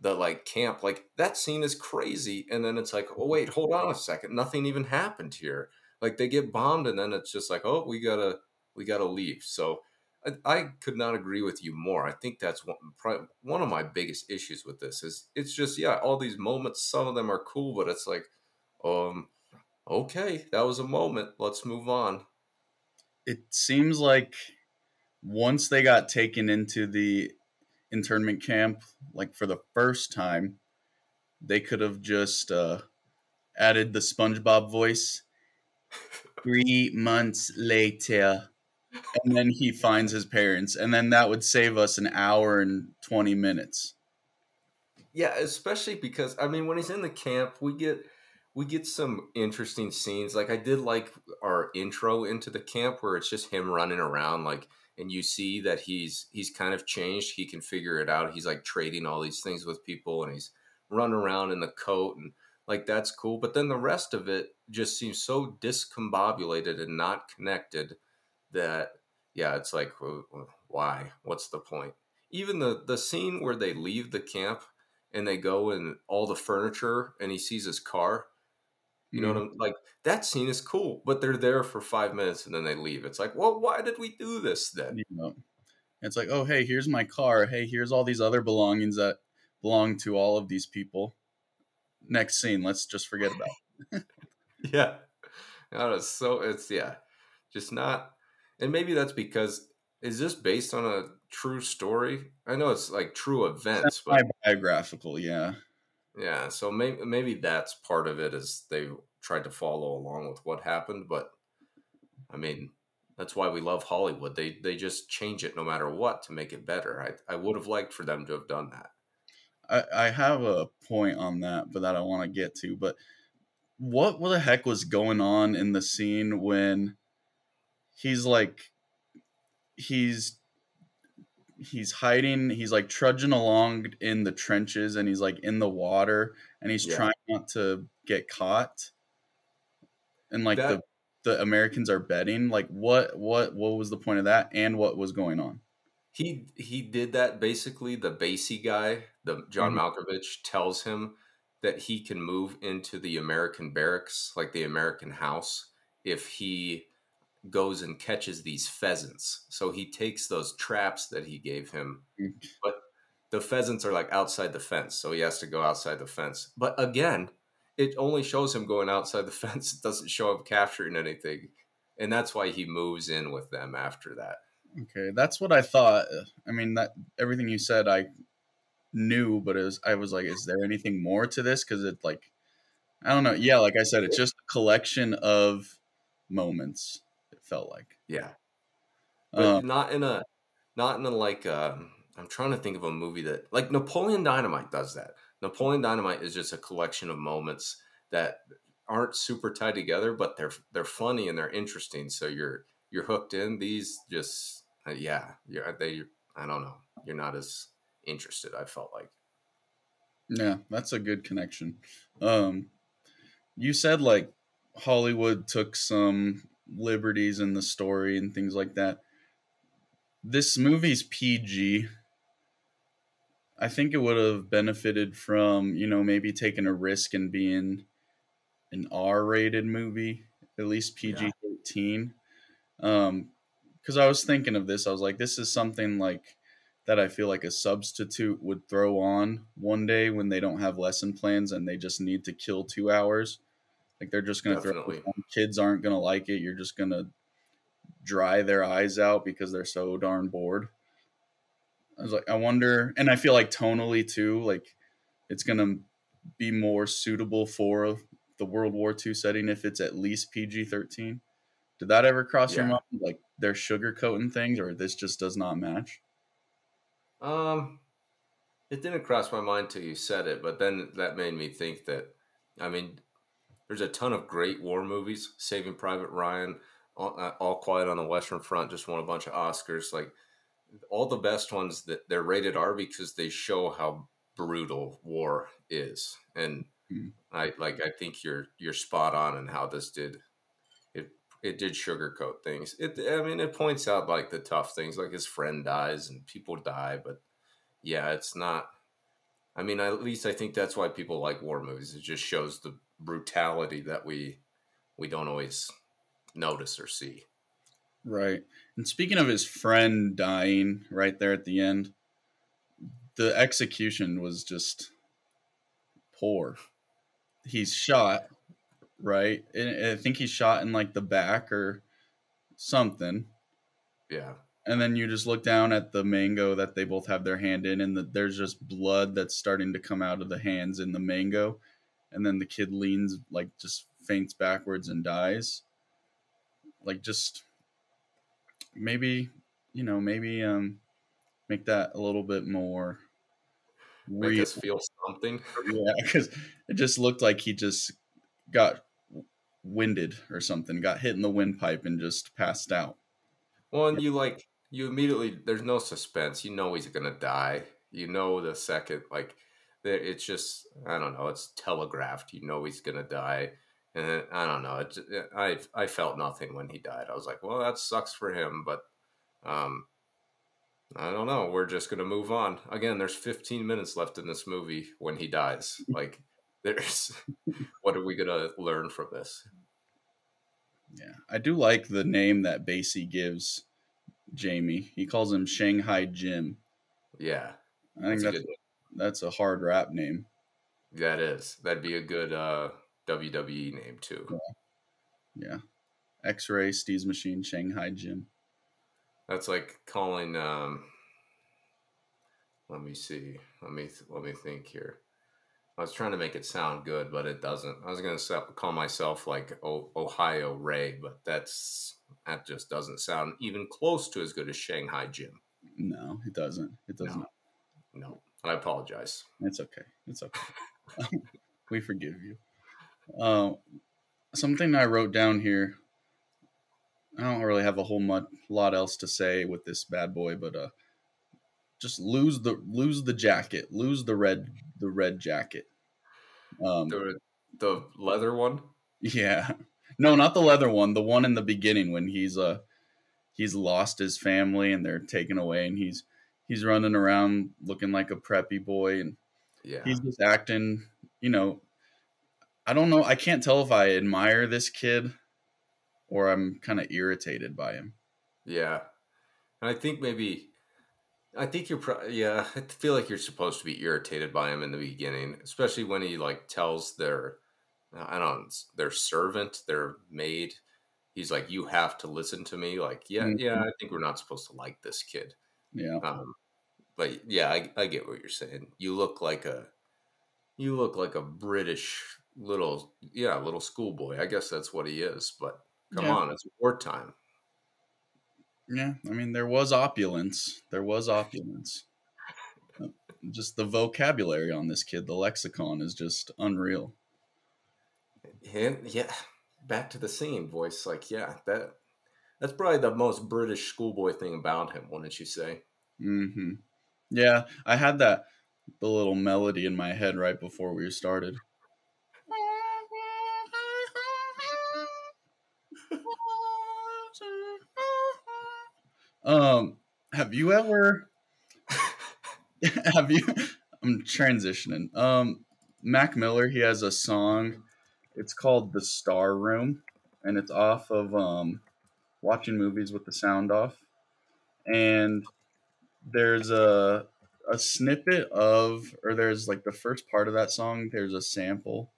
B: the like camp like that scene is crazy and then it's like oh wait hold on a second nothing even happened here like they get bombed and then it's just like oh we gotta we gotta leave so i, I could not agree with you more i think that's one, one of my biggest issues with this is it's just yeah all these moments some of them are cool but it's like um okay that was a moment let's move on
A: it seems like once they got taken into the internment camp, like for the first time, they could have just uh, added the SpongeBob voice. Three months later, and then he finds his parents, and then that would save us an hour and twenty minutes.
B: Yeah, especially because I mean, when he's in the camp, we get we get some interesting scenes. Like I did like our intro into the camp where it's just him running around like and you see that he's he's kind of changed. He can figure it out. He's like trading all these things with people and he's running around in the coat and like that's cool. But then the rest of it just seems so discombobulated and not connected that yeah, it's like why? What's the point? Even the the scene where they leave the camp and they go and all the furniture and he sees his car you know what mm-hmm. I'm like? That scene is cool, but they're there for five minutes and then they leave. It's like, well, why did we do this then? You know,
A: it's like, oh, hey, here's my car. Hey, here's all these other belongings that belong to all of these people. Next scene, let's just forget about. *laughs* *laughs*
B: yeah, no, it's so it's yeah, just not. And maybe that's because is this based on a true story? I know it's like true events,
A: but biographical, yeah.
B: Yeah, so maybe maybe that's part of it is they tried to follow along with what happened, but I mean, that's why we love Hollywood. They they just change it no matter what to make it better. I I would have liked for them to have done that.
A: I, I have a point on that, but that I want to get to. But what what the heck was going on in the scene when he's like he's he's hiding he's like trudging along in the trenches and he's like in the water and he's yeah. trying not to get caught and like that, the the americans are betting like what what what was the point of that and what was going on
B: he he did that basically the Basie guy the john mm-hmm. malkovich tells him that he can move into the american barracks like the american house if he goes and catches these pheasants. So he takes those traps that he gave him, but the pheasants are like outside the fence, so he has to go outside the fence. But again, it only shows him going outside the *laughs* fence. It doesn't show him capturing anything, and that's why he moves in with them after that.
A: Okay, that's what I thought. I mean, that everything you said, I knew, but it was I was like, is there anything more to this? Because it like, I don't know. Yeah, like I said, it's just a collection of moments It felt like.
B: Yeah. But um, not in a not in a like um, I'm trying to think of a movie that like Napoleon Dynamite does that. Napoleon Dynamite is just a collection of moments that aren't super tied together, but they're they're funny and they're interesting. So you're you're hooked in. These just uh, yeah, yeah they I don't know. You're not as interested. I felt like.
A: Yeah, that's a good connection. Um, you said like Hollywood took some liberties in the story and things like that. This movie's PG. I think it would have benefited from, you know, maybe taking a risk and being an R rated movie, at least PG 13. Yeah. Um, because I was thinking of this, I was like, this is something like that I feel like a substitute would throw on one day when they don't have lesson plans and they just need to kill two hours. Like they're just going to throw kids aren't going to like it. You're just going to dry their eyes out because they're so darn bored. I was like, I wonder, and I feel like tonally too, like it's going to be more suitable for the World War II setting if it's at least PG 13. Did that ever cross yeah. your mind? Like they're sugarcoating things, or this just does not match?
B: Um, it didn't cross my mind till you said it, but then that made me think that, I mean, there's a ton of great war movies. Saving Private Ryan, All, uh, All Quiet on the Western Front just won a bunch of Oscars. Like all the best ones that they're rated R because they show how brutal war is. And mm. I like I think you're you're spot on in how this did it did sugarcoat things. It I mean it points out like the tough things like his friend dies and people die, but yeah, it's not I mean, at least I think that's why people like war movies. It just shows the brutality that we we don't always notice or see.
A: Right. And speaking of his friend dying right there at the end, the execution was just poor. He's shot, right? And I think he's shot in like the back or something.
B: Yeah.
A: And then you just look down at the mango that they both have their hand in, and the, there's just blood that's starting to come out of the hands in the mango. And then the kid leans, like, just faints backwards and dies. Like, just maybe, you know, maybe um, make that a little bit more
B: Make
A: real.
B: us feel something. *laughs*
A: Yeah, because it just looked like he just got winded or something, got hit in the windpipe and just passed out.
B: Well, and you like you immediately there's no suspense. You know he's gonna die. You know the second like it's just I don't know. It's telegraphed. You know he's gonna die, and I don't know. It, I I felt nothing when he died. I was like, well, that sucks for him, but um, I don't know. We're just gonna move on. Again, there's 15 minutes left in this movie when he dies. *laughs* Like, there's *laughs* what are we gonna learn from this?
A: Yeah, I do like the name that Basie gives Jamie. He calls him Shanghai Jim.
B: Yeah,
A: I think
B: that's a
A: that's
B: good.
A: that's a hard rap name.
B: That is. That'd be a good uh, WWE name too.
A: Yeah, X-ray Steve's machine Shanghai Jim.
B: That's like calling. Um, let me see. Let me th- let me think here. I was trying to make it sound good, but it doesn't. I was gonna call myself like Ohio Ray, but that's that just doesn't sound even close to as good as Shanghai Jim.
A: No, it doesn't. It does
B: No.
A: not.
B: No, I apologize.
A: It's okay. It's okay. *laughs* we forgive you. Uh, something I wrote down here. I don't really have a whole much, lot else to say with this bad boy, but uh, just lose the lose the jacket, lose the red the red jacket. Um,
B: The the leather one.
A: yeah, no, not the leather one. The one in the beginning when he's uh he's lost his family and they're taken away, and he's he's running around looking like a preppy boy and
B: Yeah,
A: he's just acting you know i don't know i can't tell if i admire this kid or i'm kind of irritated by him
B: Yeah, and I think maybe, I think you're, pro- yeah, I feel like you're supposed to be irritated by him in the beginning, especially when he like tells their, I don't, their servant, their maid, he's like, you have to listen to me. Like, yeah,
A: Mhm.
B: yeah, I think we're not supposed to like this kid.
A: yeah
B: Um, but yeah, I, I get what you're saying. You look like a, you look like a British little, yeah, little schoolboy. I guess that's what he is. But come
A: Yeah.
B: on, it's wartime.
A: Yeah i mean there was opulence. There was opulence. Just the vocabulary on this kid the lexicon is just unreal.
B: And yeah, back to the singing voice. Like, yeah, that that's probably the most British schoolboy thing about him, wouldn't you say?
A: hmm yeah i had that the little melody in my head right before we started Um, have you ever *laughs* have you I'm transitioning. Um Mac Miller, he has a song. It's called The Star Room and it's off of um watching movies with the sound off. And there's a a snippet of or there's like the first part of that song, there's a sample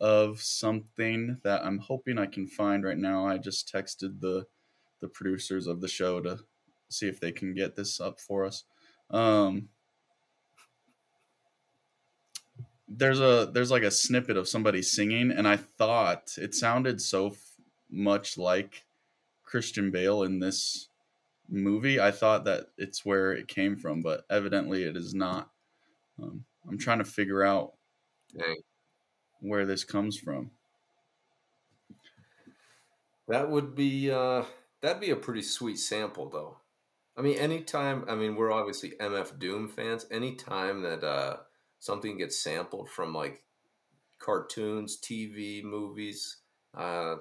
A: of something that I'm hoping I can find right now. I just texted the the producers of the show to see if they can get this up for us. Um, there's a there's like a snippet of somebody singing, and I thought it sounded so f- much like Christian Bale in this movie. I thought that it's where it came from, but evidently it is not. Um, I'm trying to figure out
B: Dang.
A: where this comes from.
B: That would be uh that'd be a pretty sweet sample though. I mean anytime I mean we're obviously MF Doom fans, anytime that uh something gets sampled from like cartoons, TV, movies, uh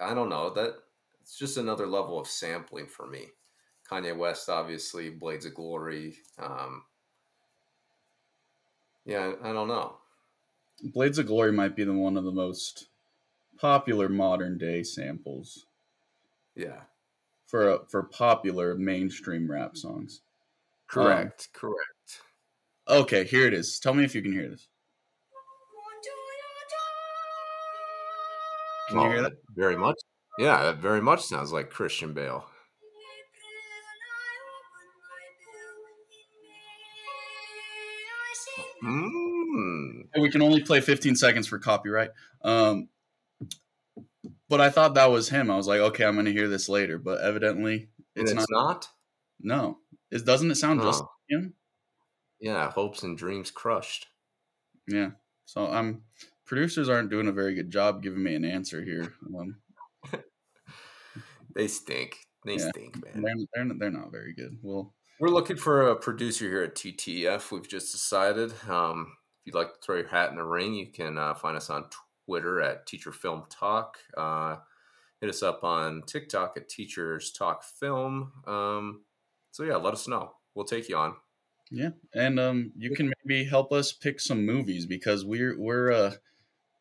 B: I don't know, that it's just another level of sampling for me. Kanye West obviously, Blades of Glory, um Yeah, I don't know.
A: Blades of Glory might be the one of the most popular modern day samples
B: Yeah,
A: for for popular mainstream rap songs.
B: correct, correct.
A: Okay, here it is. Tell me if you can hear this. Can you hear that?
B: Very much. Yeah, that very much sounds like Christian Bale. Mm.
A: We can only play 15 seconds for copyright. Um, but I thought that was him. I was like, okay, I'm going to hear this later. But evidently, it's,
B: it's
A: not.
B: not.
A: No, it doesn't. It sound just
B: Oh.
A: like him.
B: Yeah, hopes and dreams crushed.
A: Yeah. So I'm. Producers aren't doing a very good job giving me an answer here. Um,
B: They stink. They
A: Yeah.
B: stink, man.
A: they're, they're they're not very good. Well,
B: We're looking for a producer here at TTF. We've just decided. Um, if you'd like to throw your hat in the ring, you can uh, find us on Twitter at Teacher Film Talk. Uh, hit us up on TikTok at Teachers Talk Film. Um, so yeah, let us know. We'll take you on.
A: yeah, and um, you can maybe help us pick some movies because we're we're uh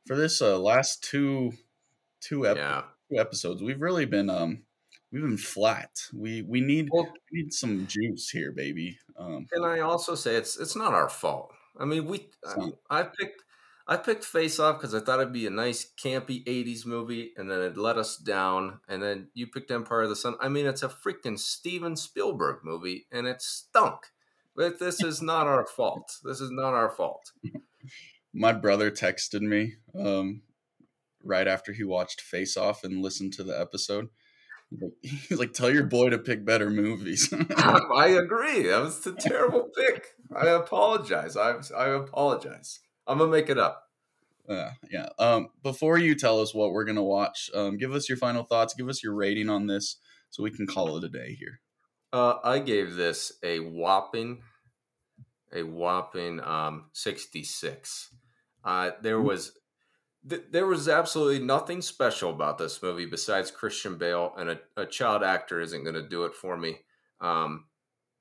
A: for this uh last two two ep-
B: Yeah.
A: two episodes we've really been um we've been flat. We we need
B: Well,
A: we need some juice here, baby. Um,
B: Can I also say it's it's not our fault? I mean, we I, I picked I picked Face Off because I thought it'd be a nice campy '80s movie, and then it let us down. And then you picked Empire of the Sun. I mean, it's a freaking Steven Spielberg movie, and it stunk. But this is not our fault. This is not our fault.
A: my brother texted me um right after he watched Face Off and listened to the episode. He's like- *laughs* "Tell your boy to pick better movies." *laughs*
B: I *laughs* agree. That was a terrible pick. I apologize. I I apologize. I'm gonna make it up.
A: Uh, yeah. Um, before you tell us what we're gonna watch, um, give us your final thoughts. Give us your rating on this, so we can call it a day here.
B: Uh, I gave this a whopping, a whopping um, sixty-six. Uh, there
A: Mhm.
B: was, th- there was absolutely nothing special about this movie besides Christian Bale, and a, a child actor isn't going to do it for me. Um,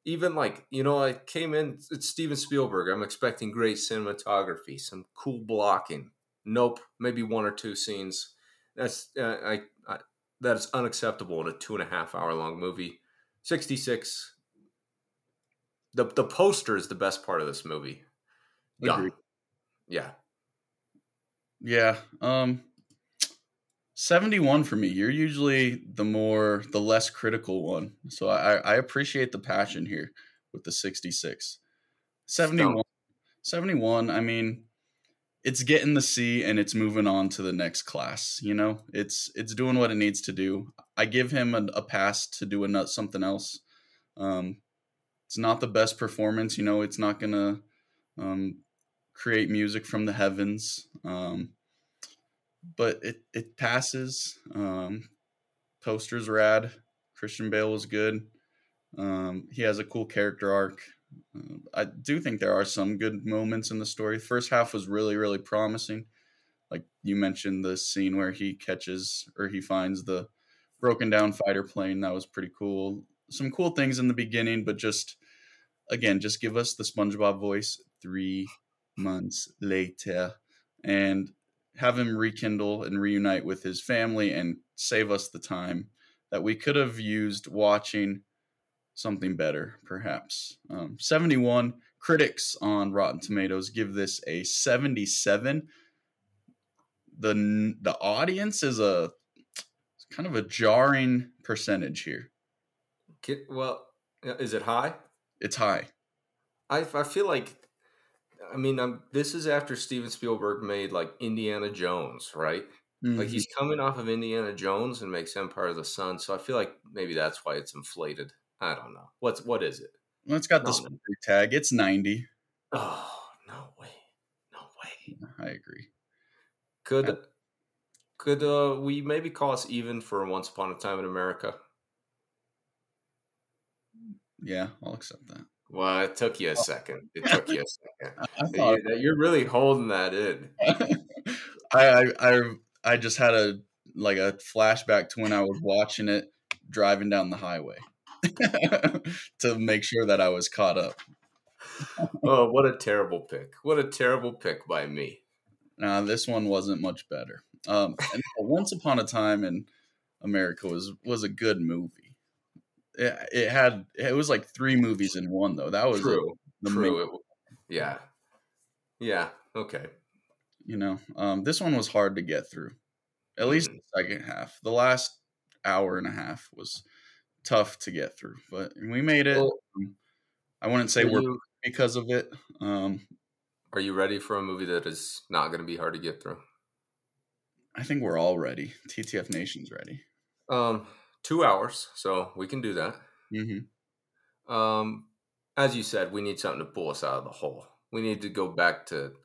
B: even like you know, I came in. It's Steven Spielberg. I'm expecting great cinematography, some cool blocking. Nope, maybe one or two scenes. That's uh, I, I that is unacceptable in a two and a half hour long movie. 66 the the poster is the best part of this movie.
A: Agreed.
B: yeah
A: Yeah. Um, seventy-one for me. You're usually the more the less critical one, so I I appreciate the passion here with the sixty-six. 71, 71 I mean, it's getting the C and it's moving on to the next class. You know, it's it's doing what it needs to do. I give him a, a pass to do a nut something else. Um, it's not the best performance. You know, it's not gonna um, create music from the heavens. Um, but it it passes. Um, poster's rad. Christian Bale was good. Um, he has a cool character arc. Uh, I do think there are some good moments in the story. First half was really really promising. Like you mentioned, the scene where he catches or he finds the broken down fighter plane. That was pretty cool. Some cool things in the beginning, but just again, just give us the SpongeBob voice. Three months later, and have him rekindle and reunite with his family and save us the time that we could have used watching something better, perhaps. Um, 71 critics on Rotten Tomatoes give this a 77. The the audience is a kind of a jarring percentage here.
B: Well is it high
A: It's high.
B: i, I feel like i mean I'm, this is after steven spielberg made like indiana jones right like
A: Mhm.
B: he's coming off of indiana jones and makes empire of the sun so i feel like maybe that's why it's inflated i don't know what's what is it
A: Well, it's got the
B: No,
A: Spielberg tag. It's 90.
B: oh no way no way
A: I agree.
B: Could could uh, we maybe call us even for Once Upon a Time in America?
A: Yeah, I'll accept that.
B: Well, it took you a second. It took you a *laughs* second.
A: I thought
B: You- You're really holding that in. *laughs*
A: I, I I I just had a like a flashback to when I was watching it driving down the highway *laughs* to make sure that I was caught up.
B: oh, what a terrible pick! What a terrible pick by me.
A: Nah, this one wasn't much better. Um, and Once Upon a Time in America was was a good movie. It, it had it was like three movies in one though. That was
B: True.
A: the
B: True. It- yeah. Yeah. Okay.
A: you know. Um, this one was hard to get through. At least
B: Mhm.
A: the second half. The last hour and a half was tough to get through, but we made it.
B: Well,
A: I wouldn't say we're
B: you,
A: because of it. Um,
B: are you ready for a movie that is not going to be hard to get through?
A: I think we're all ready. TTF Nation's ready.
B: Um, two hours, so we can do that.
A: hmm
B: Um, as you said, we need something to pull us out of the hole. We need to go back to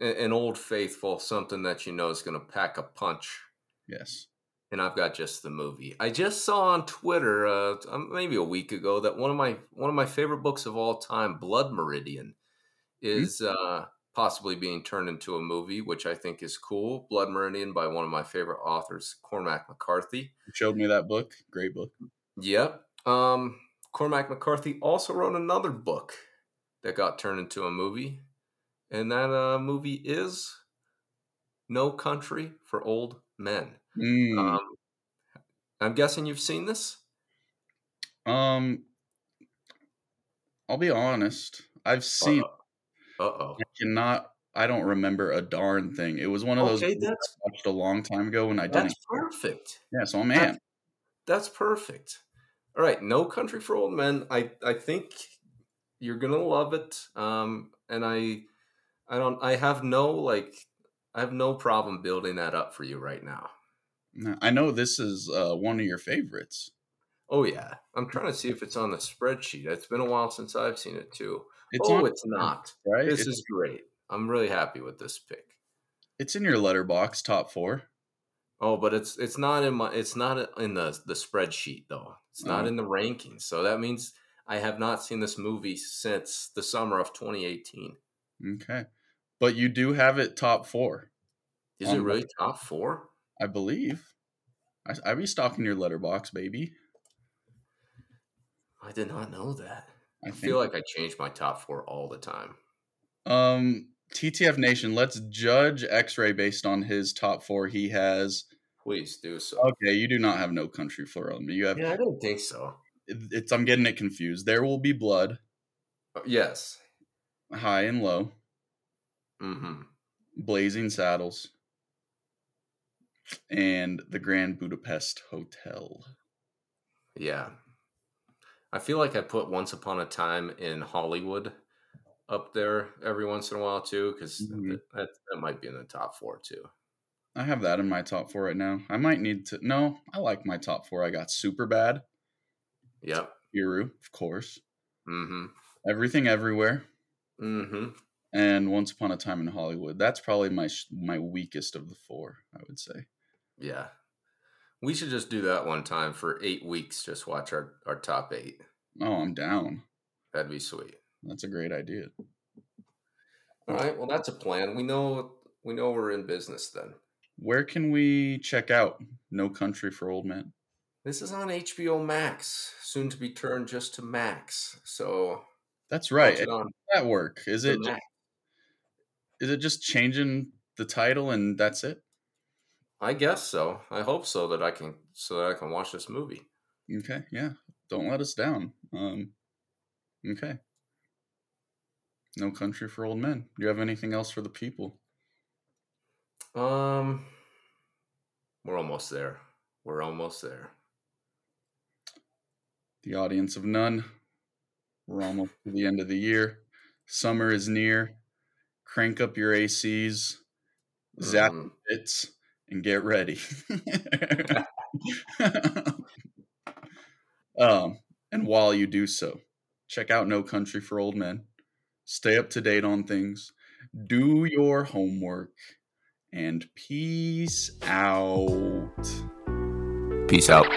B: an old faithful, something that you know is going to pack a punch.
A: Yes.
B: And I've got just the movie. I just saw on Twitter, uh, um, maybe a week ago, that one of my one of my favorite books of all time, Blood Meridian, is uh, possibly being turned into a movie, which I think is cool. Blood Meridian by one of my favorite authors, Cormac McCarthy.
A: You showed me that book. Great book.
B: Yep. Um, Cormac McCarthy also wrote another book that got turned into a movie, and that uh, movie is No Country for Old Men.
A: Mm.
B: Um, I'm guessing you've seen this.
A: Um, I'll be honest. I've seen.
B: Uh oh.
A: Cannot. I don't remember a darn thing. It was one of those
B: Okay,
A: movies
B: that's
A: I watched a long time ago when I didn't.
B: that's perfect.
A: Yeah, so I'm
B: That's-
A: in.
B: That's perfect. All right, No Country for Old Men. I I think you're gonna love it. Um, and I I don't I have no like I have no problem building that up for you right now.
A: No, I know this is uh, one of your favorites.
B: Oh yeah, I'm trying to see if it's on the spreadsheet. It's been a while since I've seen it too.
A: It's
B: oh,
A: on,
B: it's not.
A: right.
B: This
A: it's,
B: is great. I'm really happy with this pick.
A: it's in your Letterboxd top four.
B: Oh, but it's it's not in my it's not in the the spreadsheet though. It's not
A: Oh.
B: in the rankings. So that means I have not seen this movie since the summer of 2018.
A: Okay, but you do have it top four,
B: Is
A: On
B: it
A: the-
B: really top four?
A: I believe. I, I be stalking your Letterboxd, baby.
B: I did not know that.
A: I,
B: I feel like I change my top four all the time.
A: Um, TTF Nation, let's judge X Ray based on his top four. He has.
B: Please do so.
A: Okay, you do not have No Country for Old Men. You have.
B: yeah, I don't think so.
A: It's. I'm getting it confused. There will be blood,
B: Uh, Yes.
A: high and low,
B: Mm-hmm.
A: blazing saddles, and the Grand Budapest Hotel.
B: Yeah. I feel like I put Once Upon a Time in Hollywood up there every once in a while too, because
A: Mhm.
B: that, that might be in the top four too.
A: I have that in my top four right now. I might need to. No, I like my top four. I got Super Bad,
B: Yep.
A: Iru, of course,
B: Mm-hmm.
A: Everything Everywhere,
B: Mm-hmm.
A: and Once Upon a Time in Hollywood. That's probably my my weakest of the four. I would say.
B: Yeah. We should just do that one time for eight weeks. Just watch our, our top eight.
A: Oh, I'm down.
B: That'd be sweet.
A: That's a great idea.
B: All right. Well, that's a plan. We know we know we're in business then.
A: Where can we check out No Country for Old Men?
B: This is on HBO Max, soon to be turned just to Max. So
A: That's right.
B: watch it on
A: That work is it?
B: Max.
A: Is it just changing the title and that's it?
B: I guess so. I hope so that I can so that I can watch this movie.
A: Okay, yeah. Don't let us down. Um, okay. No Country for Old Men. Do you have anything else for the people?
B: Um, we're almost there. We're almost there.
A: The audience of none. We're almost to the end of the year. Summer is near. Crank up your ACs, zap
B: Mhm.
A: bits, and get ready. *laughs* um, and while you do so, check out No Country for Old Men. Stay up to date on things. Do your homework. And peace out.
B: Peace out.